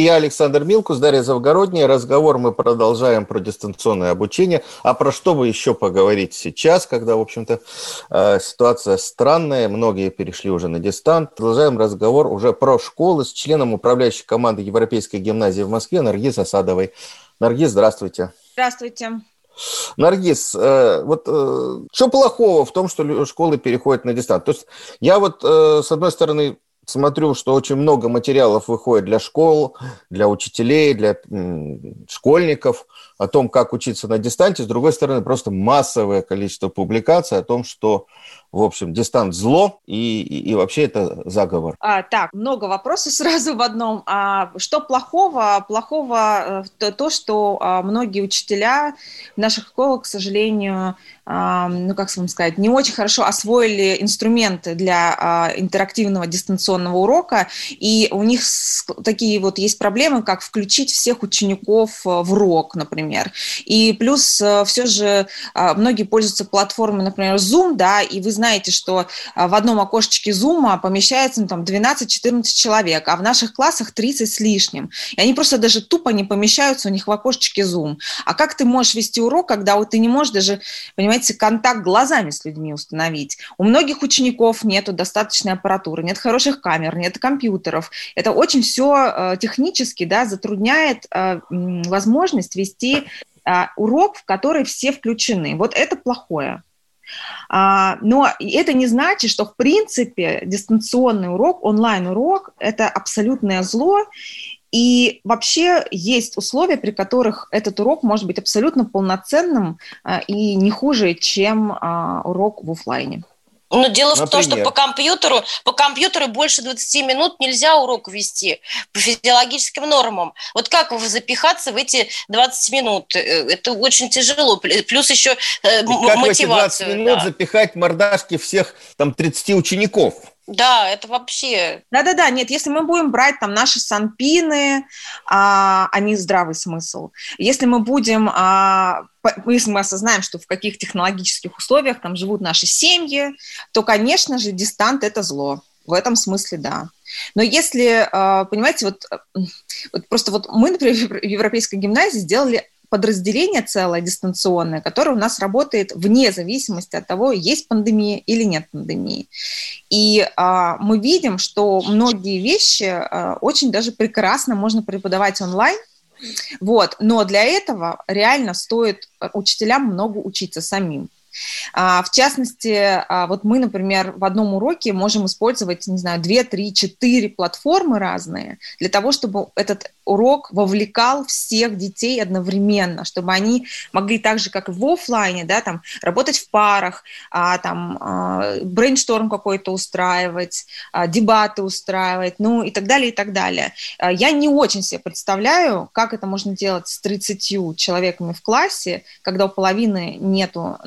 Я Александр Милкус, Дарья Завгородняя. Разговор мы продолжаем про дистанционное обучение. А про что бы еще поговорить сейчас, когда, в общем-то, э, ситуация странная, многие перешли уже на дистант. Продолжаем разговор уже про школы с членом управляющей команды Европейской гимназии в Москве Наргиз Асадовой. Наргиз, здравствуйте. Здравствуйте. Наргиз, э, вот э, что плохого в том, что школы переходят на дистант? То есть я вот, с одной стороны, смотрю, что очень много материалов выходит для школ, для учителей, для школьников о том, как учиться на дистанте. С другой стороны, просто массовое количество публикаций о том, что в общем, дистант зло и, и, и вообще это заговор. А, так, много вопросов сразу в одном. А, что плохого? Плохого э, то, то, что а, многие учителя наших школах, к сожалению, а, ну, как вам сказать, не очень хорошо освоили инструменты для а, интерактивного дистанционного урока, и у них такие вот есть проблемы, как включить всех учеников э, в урок, например. И плюс э, все же многие пользуются платформой, например, Zoom, да, и вы знаете, что а, в одном окошечке Zoom помещается ну, там 12-14 человек, а в наших классах 30 с лишним. И они просто даже тупо не помещаются у них в окошечке Zoom. А как ты можешь вести урок, когда вот ты не можешь даже, понимаете, контакт глазами с людьми установить? У многих учеников нету достаточной аппаратуры, нет хороших камер, нет компьютеров. Это очень все э, технически да, затрудняет э, возможность вести урок, в который все включены. Вот это плохое. А, но это не значит, что в принципе дистанционный урок, онлайн-урок – это абсолютное зло, и вообще есть условия, при которых этот урок может быть абсолютно полноценным а, и не хуже, чем а, урок в офлайне. Но дело Например? в том, что по компьютеру, по компьютеру больше 20 минут нельзя урок вести по физиологическим нормам. Вот как запихаться в эти 20 минут? Э, это очень тяжело. Плюс еще э, как мотивация. в эти 20 минут да. запихать мордашки всех там 30 учеников? Да, это вообще... Да-да-да, нет, если мы будем брать там наши санпины, а, они здравый смысл. Если мы будем, а, если мы осознаем, что в каких технологических условиях там живут наши семьи, то, конечно же, дистант – это зло. В этом смысле, да. Но если, а, понимаете, вот, вот просто вот мы, например, в Европейской гимназии сделали подразделение целое дистанционное, которое у нас работает вне зависимости от того, есть пандемия или нет пандемии. И а, мы видим, что многие вещи а, очень даже прекрасно можно преподавать онлайн, вот, но для этого реально стоит учителям много учиться самим. А, в частности, а, вот мы, например, в одном уроке можем использовать, не знаю, 2, 3, 4 платформы разные для того, чтобы этот урок вовлекал всех детей одновременно, чтобы они могли так же, как и в офлайне, да, там, работать в парах, а, там, а, брейншторм какой-то устраивать, а, дебаты устраивать, ну и так далее, и так далее. Я не очень себе представляю, как это можно делать с 30 человеками в классе, когда у половины нету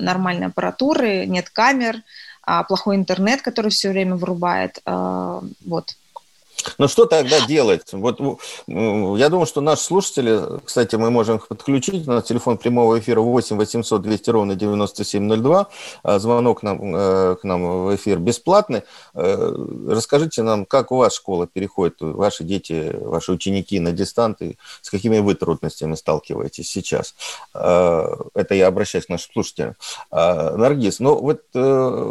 нормальной аппаратуры, нет камер, а, плохой интернет, который все время вырубает. А, вот. Ну что тогда делать? Вот я думаю, что наши слушатели, кстати, мы можем их подключить на телефон прямого эфира 8 800 200 ровно 9702. А, звонок нам, э, к нам в эфир бесплатный. Э, расскажите нам, как у вас школа переходит, ваши дети, ваши ученики на дистанты, с какими вы трудностями сталкиваетесь сейчас? Э, это я обращаюсь к нашим слушателям. Наргиз, ну вот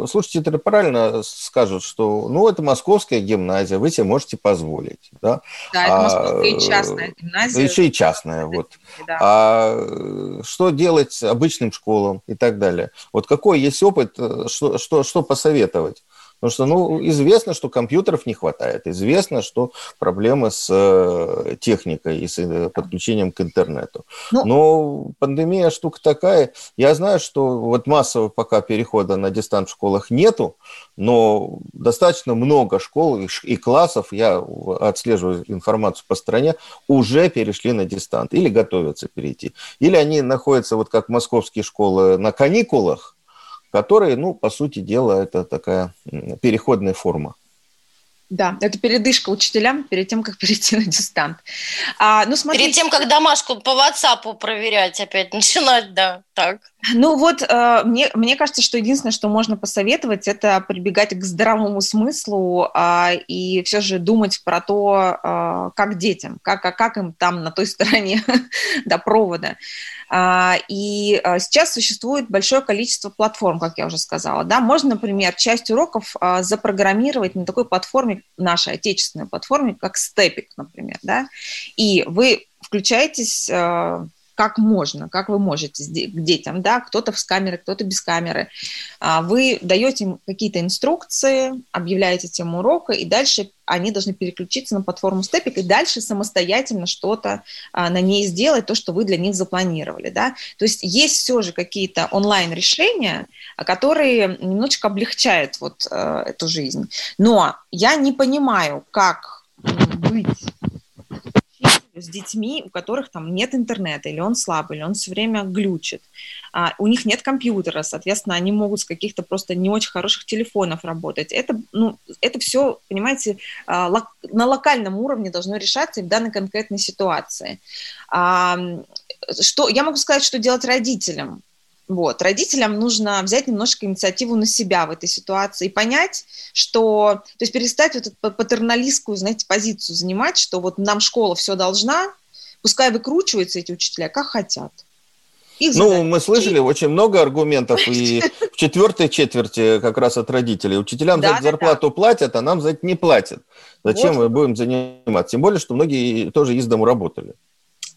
слушатели правильно скажут, что ну это московская гимназия, вы себе можете позволить. Да, да это московская а, частная гимназия. Еще и частная, вот. Да. А что делать обычным школам и так далее? Вот какой есть опыт, что, что, что посоветовать? Потому что, ну, известно, что компьютеров не хватает, известно, что проблемы с э, техникой и с э, подключением к интернету. Ну, Но пандемия штука такая. Я знаю, что вот массового пока перехода на дистант в школах нету, но достаточно много школ и классов, я отслеживаю информацию по стране, уже перешли на дистант или готовятся перейти. Или они находятся, вот как московские школы, на каникулах, которые, ну, по сути дела, это такая переходная форма. Да, это передышка учителям перед тем, как перейти на дистант. А, ну, смотрите. Перед тем, как домашку по WhatsApp проверять опять начинать, да, так. Ну вот, э, мне, мне кажется, что единственное, что можно посоветовать, это прибегать к здравому смыслу э, и все же думать про то, э, как детям, как, как им там на той стороне до провода. А, и а, сейчас существует большое количество платформ, как я уже сказала. Да? Можно, например, часть уроков а, запрограммировать на такой платформе, нашей отечественной платформе, как Степик, например. Да? И вы включаетесь как можно, как вы можете к детям, да, кто-то с камерой, кто-то без камеры. А, вы даете им какие-то инструкции, объявляете тему урока, и дальше они должны переключиться на платформу Степик и дальше самостоятельно что-то а, на ней сделать, то, что вы для них запланировали, да. То есть есть все же какие-то онлайн-решения, которые немножечко облегчают вот э, эту жизнь. Но я не понимаю, как быть с детьми, у которых там нет интернета, или он слабый, или он все время глючит. А, у них нет компьютера, соответственно, они могут с каких-то просто не очень хороших телефонов работать. Это, ну, это все, понимаете, а, на локальном уровне должно решаться в данной конкретной ситуации. А, что, я могу сказать, что делать родителям. Вот. Родителям нужно взять немножко инициативу на себя в этой ситуации и понять, что, то есть перестать вот эту патерналистскую, знаете, позицию занимать, что вот нам школа все должна, пускай выкручиваются эти учителя, как хотят. Их ну, мы слышали очень много аргументов и в четвертой четверти как раз от родителей. Учителям да, за зарплату да. платят, а нам за это не платят. Зачем вот. мы будем заниматься? Тем более, что многие тоже из дому работали.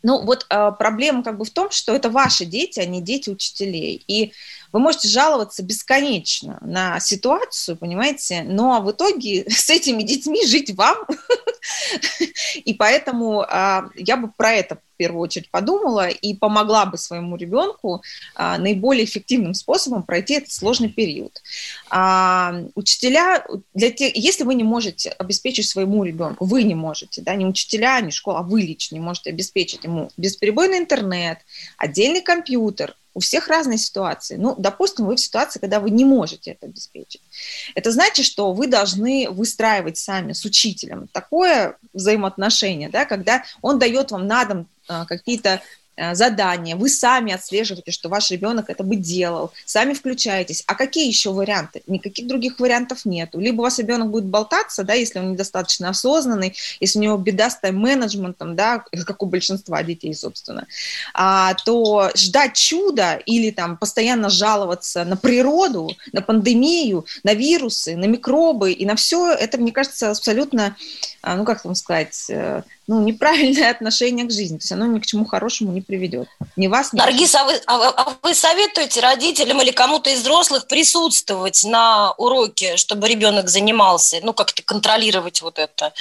Ну, вот э, проблема как бы в том, что это ваши дети, а не дети учителей. И вы можете жаловаться бесконечно на ситуацию, понимаете, но в итоге с этими детьми жить вам. И поэтому а, я бы про это в первую очередь подумала и помогла бы своему ребенку а, наиболее эффективным способом пройти этот сложный период. А, учителя, для тех, если вы не можете обеспечить своему ребенку, вы не можете, да, не учителя, не школа, а вы лично не можете обеспечить ему бесперебойный интернет, отдельный компьютер, у всех разные ситуации. Ну, допустим, вы в ситуации, когда вы не можете это обеспечить. Это значит, что вы должны выстраивать сами с учителем такое взаимоотношение, да, когда он дает вам на дом а, какие-то Э, задание, вы сами отслеживаете, что ваш ребенок это бы делал, сами включаетесь. А какие еще варианты? Никаких других вариантов нету. Либо у вас ребенок будет болтаться, да, если он недостаточно осознанный, если у него беда с тайм-менеджментом, да, как у большинства детей, собственно, а, то ждать чуда или там постоянно жаловаться на природу, на пандемию, на вирусы, на микробы и на все, это, мне кажется, абсолютно, а, ну, как вам сказать, э, ну, неправильное отношение к жизни. То есть оно ни к чему хорошему не приведет. Ни вас, ни Наргиз, а вы, а, а вы советуете родителям или кому-то из взрослых присутствовать на уроке, чтобы ребенок занимался, ну, как-то контролировать вот это?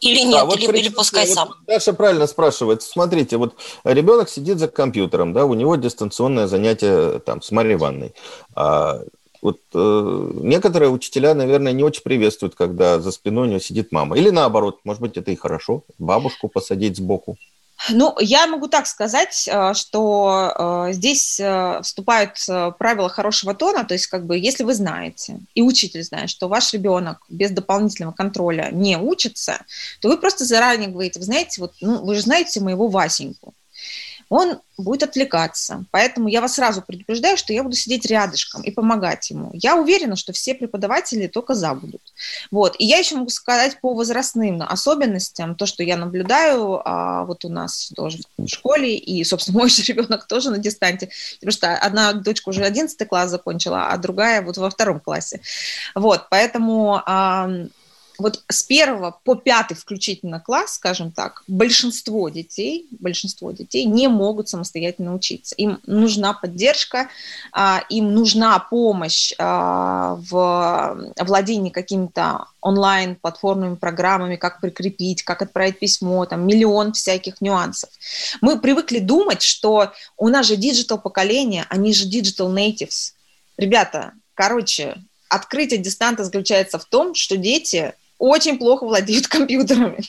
Или нет, да, вот или, или пускай вот сам? Даша правильно спрашивает. Смотрите, вот ребенок сидит за компьютером, да, у него дистанционное занятие там с Марьей Ивановной. А вот э, некоторые учителя, наверное, не очень приветствуют, когда за спиной у него сидит мама. Или наоборот, может быть, это и хорошо, бабушку посадить сбоку. Ну, я могу так сказать, э, что э, здесь э, вступают правила хорошего тона, то есть, как бы, если вы знаете, и учитель знает, что ваш ребенок без дополнительного контроля не учится, то вы просто заранее говорите, вы знаете, вот, ну, вы же знаете моего Васеньку, он будет отвлекаться. Поэтому я вас сразу предупреждаю, что я буду сидеть рядышком и помогать ему. Я уверена, что все преподаватели только за будут. Вот. И я еще могу сказать по возрастным особенностям, то, что я наблюдаю а, вот у нас тоже в школе, и, собственно, мой же ребенок тоже на дистанте, потому что одна дочка уже 11 класс закончила, а другая вот во втором классе. Вот, поэтому... А, вот с первого по пятый включительно класс, скажем так, большинство детей, большинство детей не могут самостоятельно учиться. Им нужна поддержка, а, им нужна помощь а, в владении какими-то онлайн-платформными программами, как прикрепить, как отправить письмо, там миллион всяких нюансов. Мы привыкли думать, что у нас же digital поколение, они же digital natives. Ребята, короче, открытие дистанта заключается в том, что дети очень плохо владеют компьютерами.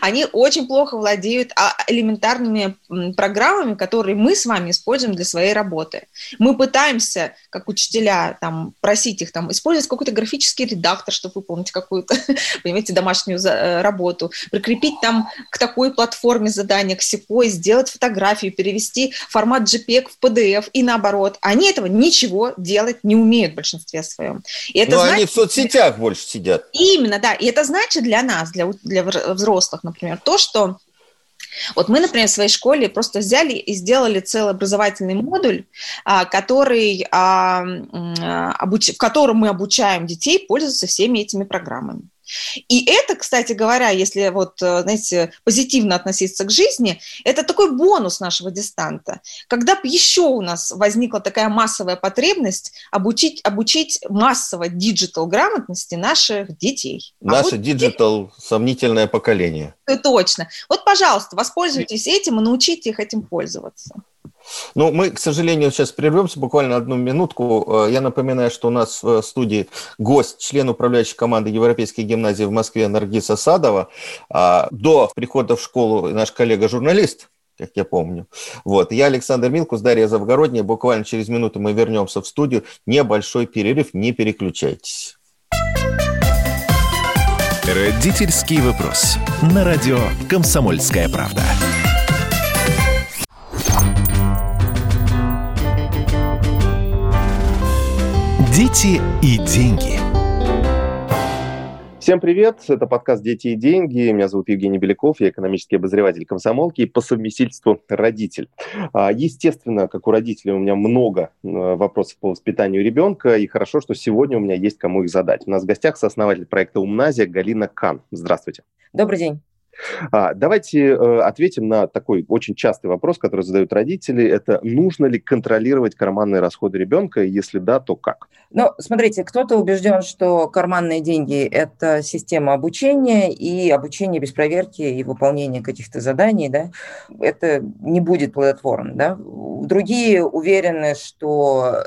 Они очень плохо владеют а, элементарными программами, которые мы с вами используем для своей работы. Мы пытаемся, как учителя, там, просить их там, использовать какой-то графический редактор, чтобы выполнить какую-то, понимаете, домашнюю э, работу, прикрепить там к такой платформе задания, к сякой, сделать фотографию, перевести формат JPEG в PDF и наоборот. Они этого ничего делать не умеют в большинстве своем. И это Но значит, они в соцсетях больше сидят. Именно, да. И это значит для нас, для, для взрослых, например, то, что вот мы, например, в своей школе просто взяли и сделали целый образовательный модуль, а, который, а, в котором мы обучаем детей пользоваться всеми этими программами. И это, кстати говоря, если вот, э, знаете, позитивно относиться к жизни, это такой бонус нашего дистанта. Когда бы еще у нас возникла такая массовая потребность обучить, обучить массово digital грамотности наших детей. А Наше digital вот, сомнительное поколение. Точно. Вот, пожалуйста, воспользуйтесь этим и научите их этим пользоваться. Ну, мы, к сожалению, сейчас прервемся буквально одну минутку. Э, я напоминаю, что у нас в студии гость, член управляющей команды Европейской гимназии в Москве Наргиз Асадова. А, до прихода в школу наш коллега-журналист, как я помню. Вот. Я Александр Милкус, Дарья Завгородняя. Буквально через минуту мы вернемся в студию. Небольшой перерыв, не переключайтесь. Родительский вопрос. На радио «Комсомольская правда». Дети и деньги. Всем привет, это подкаст «Дети и деньги». Меня зовут Евгений Беляков, я экономический обозреватель комсомолки и по совместительству родитель. А, естественно, как у родителей у меня много э, вопросов по воспитанию ребенка, и хорошо, что сегодня у меня есть кому их задать. У нас в гостях сооснователь проекта «Умназия» Галина Кан. Здравствуйте. Добрый день. А, давайте э, ответим на такой очень частый вопрос, который задают родители. Это нужно ли контролировать карманные расходы ребенка? Если да, то как? Ну, смотрите, кто-то убежден, что карманные деньги – это система обучения, и обучение без проверки и выполнения каких-то заданий, да, это не будет плодотворно, да. Другие уверены, что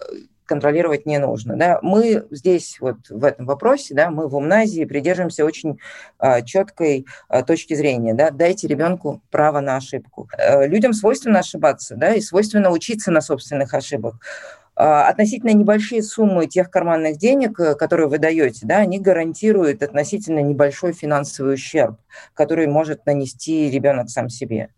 контролировать не нужно. Да? Мы здесь вот в этом вопросе, да, мы в умназии придерживаемся очень а, четкой а, точки зрения. Да? Дайте ребенку право на ошибку. А, людям свойственно ошибаться, да, и свойственно учиться на собственных ошибках относительно небольшие суммы тех карманных денег, э, которые вы даете, да, они гарантируют относительно небольшой финансовый ущерб, который может нанести ребенок сам себе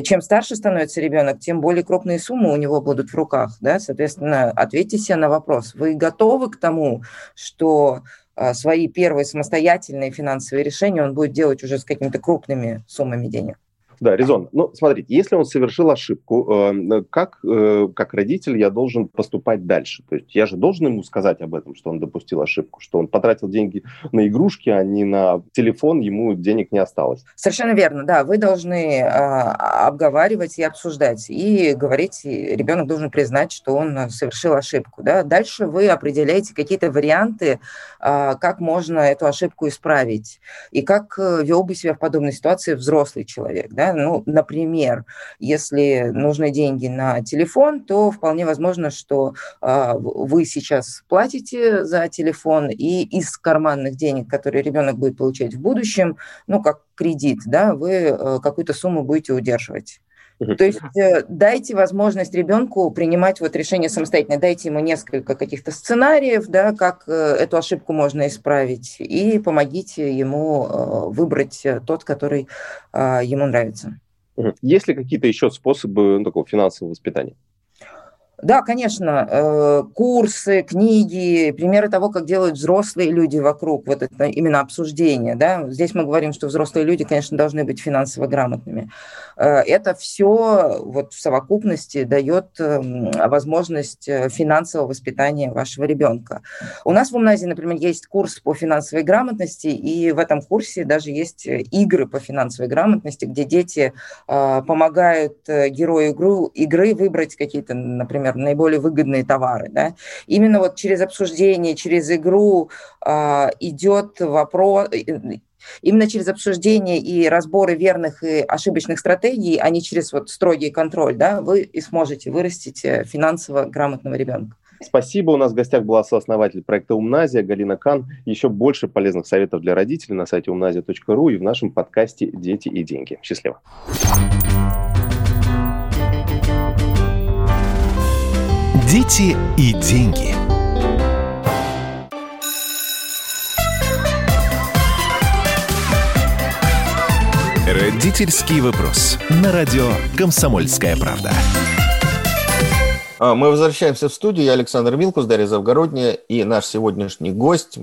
чем старше становится ребенок, тем более крупные суммы у него будут в руках. Да? Соответственно, ответьте себе на вопрос, вы готовы к тому, что а, свои первые самостоятельные финансовые решения он будет делать уже с какими-то крупными суммами денег? Да, резон. Ну, смотрите, если он совершил ошибку, э, как, э, как родитель я должен поступать дальше? То есть я же должен ему сказать об этом, что он допустил ошибку, что он потратил деньги на игрушки, а не на телефон, ему денег не осталось. Совершенно верно, да. Вы должны а, обговаривать и обсуждать, и говорить, ребенок должен признать, что он совершил ошибку. Да? Дальше вы определяете какие-то варианты, а, как можно эту ошибку исправить, и как э, вел бы себя в подобной ситуации взрослый человек. Да? Ну, например, если нужны деньги на телефон, то вполне возможно, что э, вы сейчас платите за телефон, и из карманных денег, которые ребенок будет получать в будущем, ну, как кредит, да, вы э, какую-то сумму будете удерживать. То есть э, дайте возможность ребенку принимать вот решение самостоятельно, дайте ему несколько каких-то сценариев, да, как э, эту ошибку можно исправить, и помогите ему э, выбрать тот, который ему нравится. Есть ли какие-то еще способы ну, такого финансового воспитания? Да, конечно, э, курсы, книги, примеры того, как делают взрослые люди вокруг, вот это именно обсуждение, да, здесь мы говорим, что взрослые люди, конечно, должны быть финансово грамотными. Э, это все вот в совокупности дает эм, возможность э, финансового воспитания вашего ребенка. У нас в Умназе, например, есть курс по финансовой грамотности, и в этом курсе даже есть игры по финансовой грамотности, где дети помогают герою игры выбрать какие-то, например, например, наиболее выгодные товары. Да? Именно вот через обсуждение, через игру э, идет вопрос, именно через обсуждение и разборы верных и ошибочных стратегий, а не через вот строгий контроль, да, вы и сможете вырастить э, финансово грамотного ребенка. Спасибо. У нас в гостях была сооснователь проекта «Умназия» Галина Кан. Еще больше полезных советов для родителей на сайте умназия.ру и в нашем подкасте «Дети и деньги». Счастливо. Дети и деньги. Родительский вопрос. На радио «Комсомольская правда». А, мы возвращаемся в студию. Я Александр Милкус, Дарья Завгородняя и наш сегодняшний гость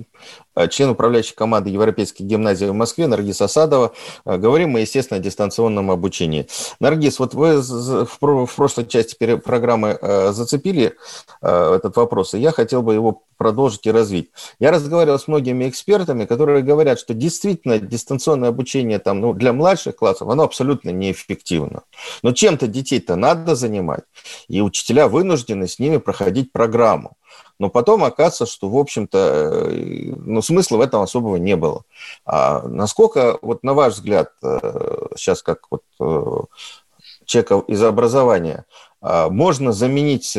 член управляющей команды Европейской гимназии в Москве Наргиз Асадова. Э, говорим мы, естественно, о дистанционном обучении. Наргиз, вот вы в прошлой части программы э, зацепили этот вопрос, и я хотел бы его продолжить и развить. Я разговаривал с многими экспертами, которые говорят, что действительно дистанционное обучение там, ну, для младших классов, оно абсолютно неэффективно. Но чем-то детей-то надо занимать, и учителя вынуждены с ними проходить программу. Но потом оказывается, что, в общем-то, э, ну, смысла в этом особого не было. А насколько, вот на ваш взгляд, сейчас э, как вот э, человека из образования, а, можно заменить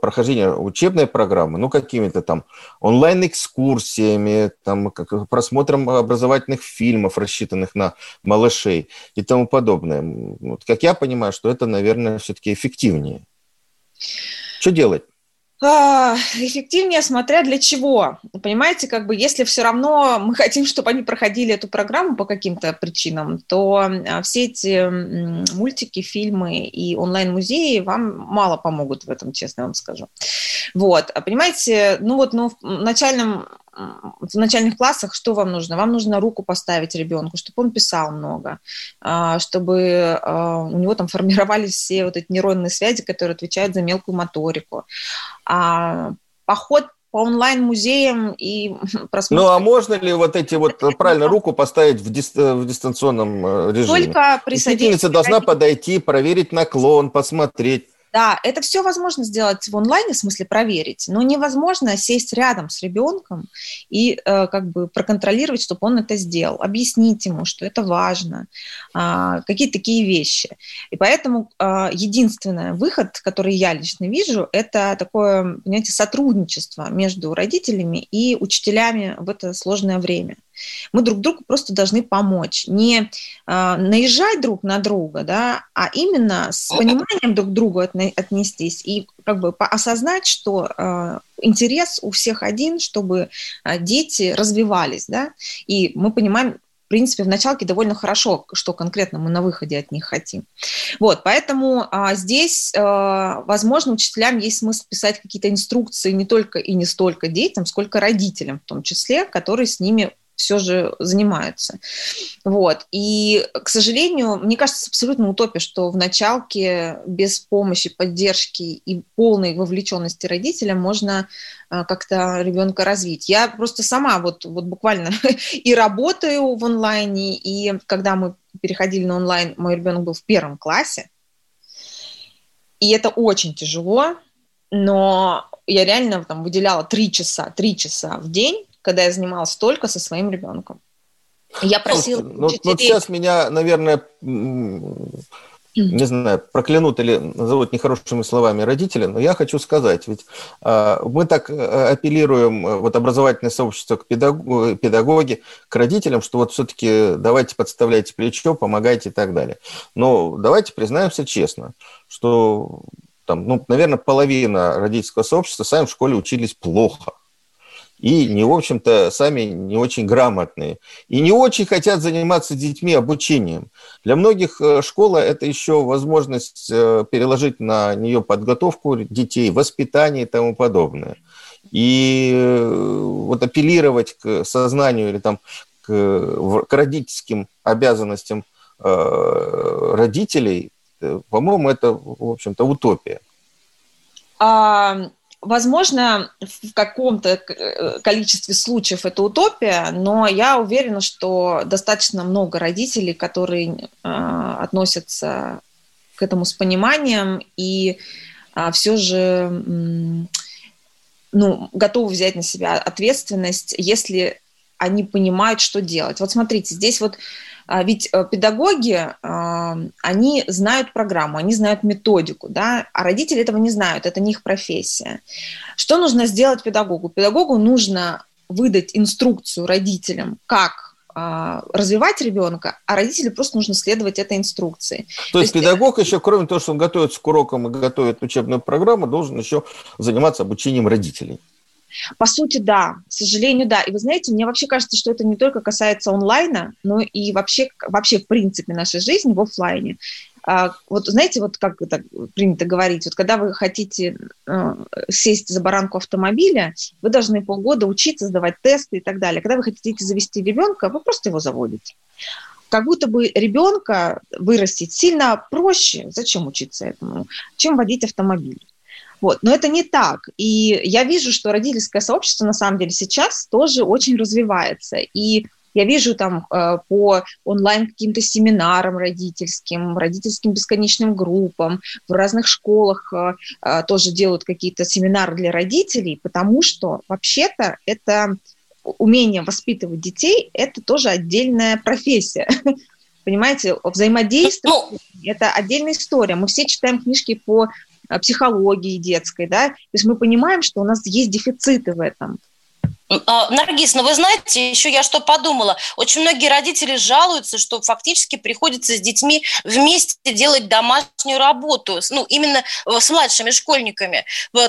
прохождение учебной программы, ну, какими-то там онлайн-экскурсиями, там, как, просмотром образовательных фильмов, рассчитанных на малышей и тому подобное. Вот, как я понимаю, что это, наверное, все-таки эффективнее. Что делать? А, эффективнее, смотря для чего. Понимаете, как бы если все равно мы хотим, чтобы они проходили эту программу по каким-то причинам, то а, все эти мультики, фильмы и онлайн-музеи вам мало помогут в этом, честно вам скажу. Вот, а понимаете, ну вот, ну, в начальном в начальных классах что вам нужно? Вам нужно руку поставить ребенку, чтобы он писал много, а, чтобы а, у него там формировались все вот эти нейронные связи, которые отвечают за мелкую моторику. А, поход по онлайн-музеям и просмотр. Ну, а можно ли вот эти вот, правильно, руку поставить в, дис, в дистанционном э, режиме? Только при должна подойти, проверить наклон, посмотреть. Да, это все возможно сделать в онлайне, в смысле проверить, но невозможно сесть рядом с ребенком и э, как бы проконтролировать, чтобы он это сделал, объяснить ему, что это важно, э, какие такие вещи. И поэтому э, единственный выход, который я лично вижу, это такое, понимаете, сотрудничество между родителями и учителями в это сложное время. Мы друг другу просто должны помочь. Не э, наезжать друг на друга, да, а именно с пониманием друг к другу отнестись и как бы осознать, что э, интерес у всех один, чтобы э, дети развивались, да, и мы понимаем, в принципе, в началке довольно хорошо, что конкретно мы на выходе от них хотим. Вот, поэтому а, здесь, а, возможно, учителям есть смысл писать какие-то инструкции не только и не столько детям, сколько родителям в том числе, которые с ними все же занимаются. Вот. И, к сожалению, мне кажется, абсолютно утопия, что в началке без помощи, поддержки и полной вовлеченности родителя можно а, как-то ребенка развить. Я просто сама вот, вот буквально и работаю в онлайне, и когда мы переходили на онлайн, мой ребенок был в первом классе, и это очень тяжело, но я реально там выделяла три часа, три часа в день когда я занималась только со своим ребенком. Я просила ну, ну, вот сейчас меня, наверное, не знаю, проклянут или назовут нехорошими словами родители, но я хочу сказать, ведь э, мы так э, апеллируем, э, вот образовательное сообщество к педагог, педагоги, к родителям, что вот все-таки давайте подставляйте плечо, помогайте и так далее. Но давайте признаемся честно, что там, ну, наверное, половина родительского сообщества сами в школе учились плохо. И не, в общем-то, сами не очень грамотные. И не очень хотят заниматься детьми обучением. Для многих э, школа – это еще возможность э, переложить на нее подготовку детей, воспитание и тому подобное. И э, вот апеллировать к сознанию или там к, к родительским обязанностям родителей, по-моему, это, в общем-то, утопия. А, возможно, в каком-то э, количестве случаев это утопия, но я уверена, что достаточно много родителей, которые э, относятся к этому с пониманием и а, все же ну, готовы взять на себя ответственность, если они понимают, что делать. Вот смотрите, здесь вот а, ведь э, педагоги, а, они знают программу, они знают методику, да, а родители этого не знают, это не их профессия. Что нужно сделать педагогу? Педагогу нужно выдать инструкцию родителям, как а, развивать ребенка, а родителю просто нужно следовать этой инструкции. То, То есть, есть педагог еще, кроме того, что он готовится к урокам и готовит учебную программу, должен еще заниматься обучением родителей. По сути, да, к сожалению, да. И вы знаете, мне вообще кажется, что это не только касается онлайна, но и вообще, вообще в принципе нашей жизни в офлайне. А, вот знаете, вот как это принято говорить, вот когда вы хотите э, сесть за баранку автомобиля, вы должны полгода учиться, сдавать тесты и так далее. Когда вы хотите завести ребенка, вы просто его заводите. Как будто бы ребенка вырастить сильно проще, зачем учиться этому, чем водить автомобиль. Вот. Но это не так. И я вижу, что родительское сообщество на самом деле сейчас тоже очень развивается. И я вижу там э, по онлайн каким-то семинарам родительским, родительским бесконечным группам, в разных школах э, э, тоже делают какие-то семинары для родителей, потому что вообще-то это умение воспитывать детей – это тоже отдельная профессия. Понимаете, взаимодействие ну, – это отдельная история. Мы все читаем книжки по психологии детской, да, то есть мы понимаем, что у нас есть дефициты в этом. А, Наргиз, ну вы знаете, еще я что подумала. Очень многие родители жалуются, что фактически приходится с детьми вместе делать домашнюю работу, ну, именно э, с младшими школьниками.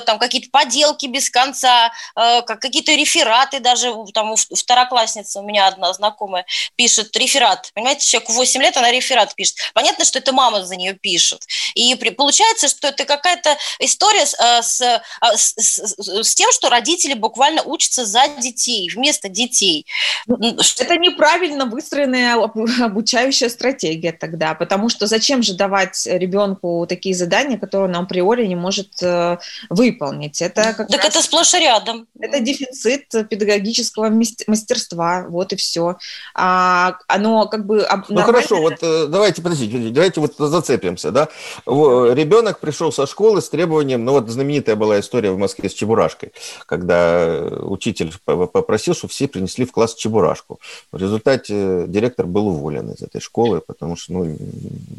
Там какие-то поделки без конца, э, какие-то рефераты даже, там второклассница у меня одна знакомая пишет реферат. Понимаете, человек 8 лет, она реферат пишет. Понятно, что это мама за нее пишет. И получается, что это какая-то история с, э, с, с, с тем, что родители буквально учатся за детей, вместо детей. Это неправильно выстроенная обучающая стратегия тогда, потому что зачем же давать ребенку такие задания, которые он априори не может э, выполнить? Это как так раз... это сплошь и рядом. Это дефицит педагогического мастерства, вот и все. А, оно как бы... Ну нормально... хорошо, вот э, давайте, подождите, давайте вот зацепимся, да? Ребенок пришел со школы с требованием, ну вот знаменитая была история в Москве с Чебурашкой, когда учитель попросил, чтобы все принесли в класс чебурашку. В результате директор был уволен из этой школы, потому что ну,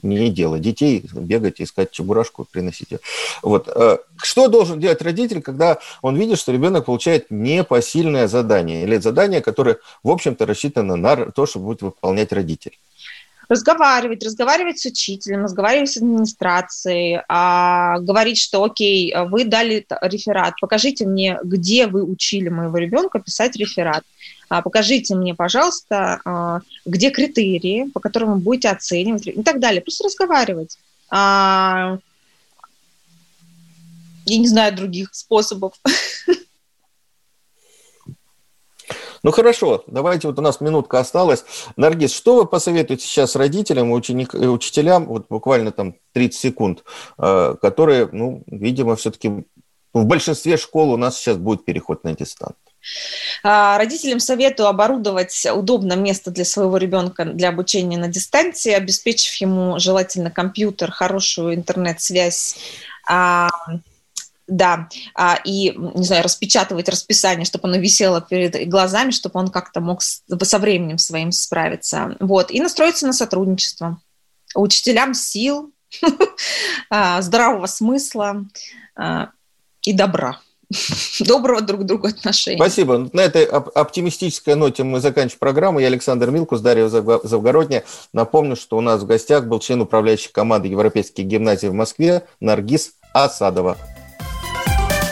не дело детей бегать, искать чебурашку, приносить ее. Вот. Э, что должен делать родитель, когда он видит, что ребенок получает непосильное задание или задание, которое, в общем-то, рассчитано на то, что будет выполнять родитель? Разговаривать, разговаривать с учителем, разговаривать с администрацией, а, говорить, что окей, вы дали реферат, покажите мне, где вы учили моего ребенка писать реферат. А, покажите мне, пожалуйста, а, где критерии, по которым вы будете оценивать и так далее. Просто разговаривать. А, я не знаю других способов. Ну хорошо, давайте вот у нас минутка осталась. Наргиз, что вы посоветуете сейчас родителям и, учителям, вот буквально там 30 секунд, э, которые, ну, видимо, все-таки в большинстве школ у нас сейчас будет переход на дистант? А, родителям советую оборудовать удобное место для своего ребенка для обучения на дистанции, обеспечив ему желательно компьютер, хорошую интернет-связь, а, да, а, и, не знаю, распечатывать расписание, чтобы оно висело перед глазами, чтобы он как-то мог со временем своим справиться. Вот, и настроиться на сотрудничество. Учителям сил, а, здравого смысла а, и добра. Доброго друг к другу отношения. Спасибо. На этой оптимистической ноте мы заканчиваем программу. Я Александр Милкус, Дарья Завгородняя. Напомню, что у нас в гостях был член управляющей команды Европейских гимназий в Москве Наргиз Асадова.